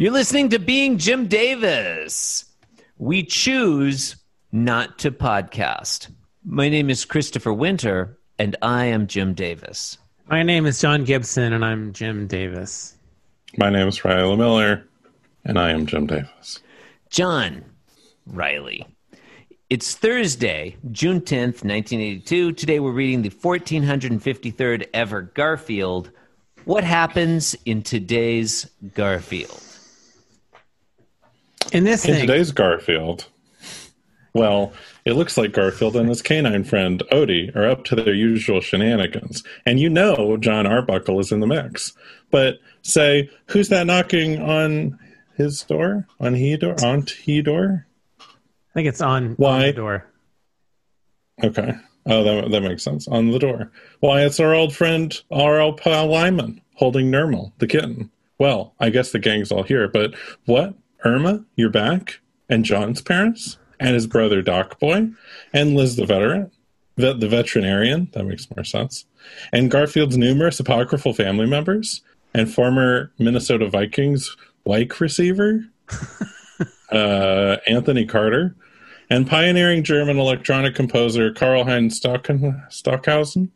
You're listening to Being Jim Davis. We choose not to podcast. My name is Christopher Winter, and I am Jim Davis. My name is John Gibson, and I'm Jim Davis. My name is Riley Miller, and I am Jim Davis. John Riley. It's Thursday, June 10th, 1982. Today we're reading the 1453rd ever Garfield. What happens in today's Garfield? In this In thing, today's Garfield, well, it looks like Garfield and his canine friend Odie are up to their usual shenanigans. And you know John Arbuckle is in the mix. But say, who's that knocking on his door? On he door? On he door? I think it's on, on Why? the door. Okay. Oh, that, that makes sense. On the door. Why, it's our old friend, old pal Lyman, holding Nermal, the kitten. Well, I guess the gang's all here, but what? Irma, you're back? And John's parents? And his brother Doc Boy? And Liz the veteran? The, the veterinarian? That makes more sense. And Garfield's numerous apocryphal family members? And former Minnesota Vikings wide receiver? uh, Anthony Carter? and pioneering German electronic composer Karlheinz Stockhausen,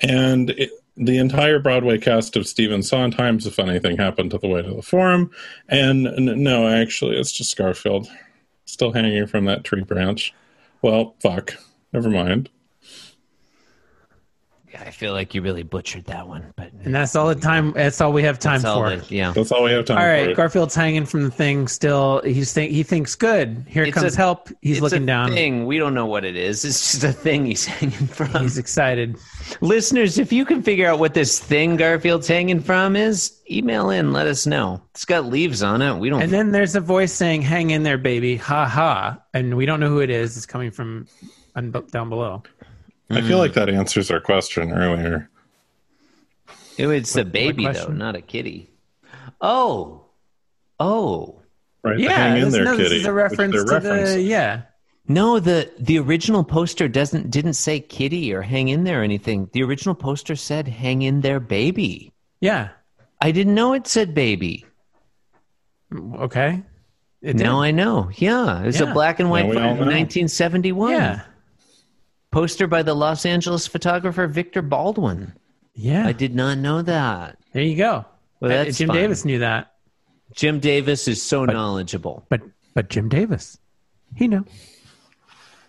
and it, the entire Broadway cast of Stephen Sondheim's A Funny Thing Happened to the Way to the Forum. And n- no, actually, it's just Garfield still hanging from that tree branch. Well, fuck. Never mind. Yeah, I feel like you really butchered that one, but And that's all the time. That's all we have time that's all for. that- yeah. That's all we have time All for. right, Garfield's hanging from the thing. Still, he's think he thinks good. Here It's comes a- help. He's It's looking a down. Thing. We don't know what it is. It's just a thing he's hanging from. He's excited. Listeners, if you can figure out what this thing Garfield's hanging from is, email in. Let us know. It's got leaves on it. We don't. And then there's a voice saying, "Hang in there, baby, ha ha," and we don't know who it is. It's coming from un- down below. I feel like mm. that answers our question earlier. Ew, it's a baby though, not a kitty. Oh, oh Right? Yeah, hang in this, there, no, kitty. this is a reference they're to the yeah. no the the original poster doesn't didn't say kitty or hang in there or anything. The original poster said hang in there, baby. Yeah. I didn't know it said baby. Okay. It Now did. I know. Yeah, it was a black and white photo from 1971. yeah. Poster by the Los Angeles photographer Victor Baldwin. Yeah. I did not know that. there you go. Well, Uh, that's Jim fine. Davis knew that, Jim Davis is so knowledgeable. but but Jim Davis, he knew.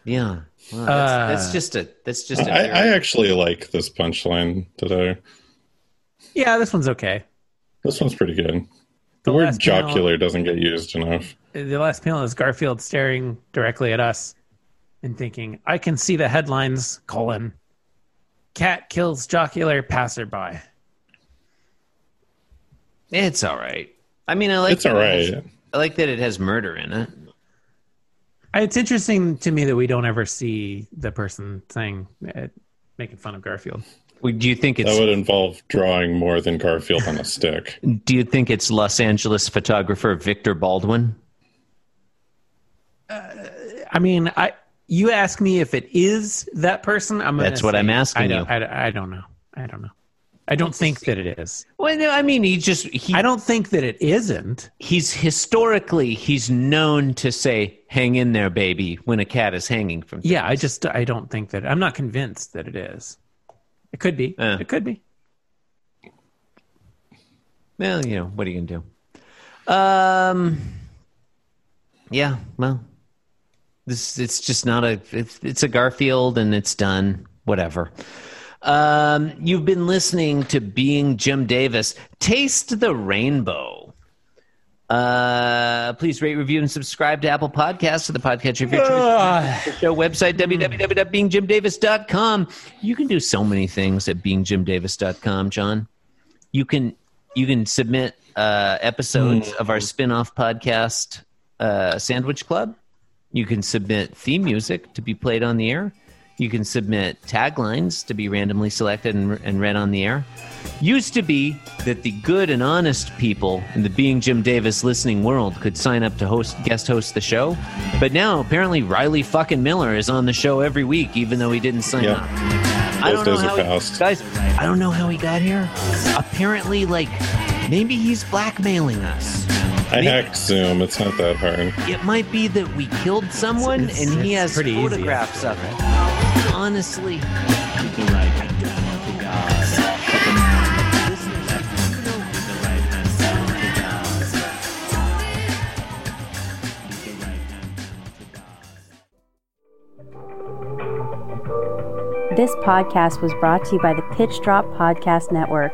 Yeah. Wow, that's, Uh, that's just a that's just a I, I actually like this punchline today. Yeah, this one's okay. This one's pretty good. The, The word last panel- jocular doesn't get used enough. The last panel is Garfield staring directly at us and thinking, "I can see the headlines." Colon. Cat kills jocular passerby. It's all right. I mean, I like It's that all it has- I like that it has murder in it. It's interesting to me that we don't ever see the person saying, uh, making fun of Garfield. Well, Do you think That would involve drawing more than Garfield on a stick. Do you think it's Los Angeles photographer Victor Baldwin? I mean, I you ask me if it is that person. I'm That's what say I'm asking I you. I, I don't know. I don't know. I don't think that it is. Well, no, I mean, he just he I don't think that it isn't. he's historically he's known to say "hang in there, baby" when a cat is hanging from. Yeah, I just I don't think that. I'm not convinced that it is. It could be. Yeah. It could be. Well, you know, what are you gonna do? Um, yeah, well, this it's just not a it's, it's a Garfield and it's done. Whatever. Um, you've been listening to Being Jim Davis. Taste the rainbow. Uh, please rate, review, and subscribe to Apple Podcasts or the podcast of your choice. The show website, www.beingjimdavis.com. You can do so many things at beingjimdavis.com, John. You can you can submit uh, episodes of our spin-off podcast, uh, Sandwich Club. You can submit theme music to be played on the air. You can submit taglines to be randomly selected and, and read on the air. Used to be that the good and honest people in the Being Jim Davis listening world could sign up to host guest host the show, but now apparently Riley fucking Miller is on the show every week, even though he didn't sign Yeah. up. I don't know how he, guys. I don't know how he got here. Apparently, like maybe he's blackmailing us. I hacked Zoom. It's not that hard. It might be that we killed someone It's- and he it's has pretty easy. photographs of it. Honestly, This podcast was brought to you by the Pitch Drop Podcast Network.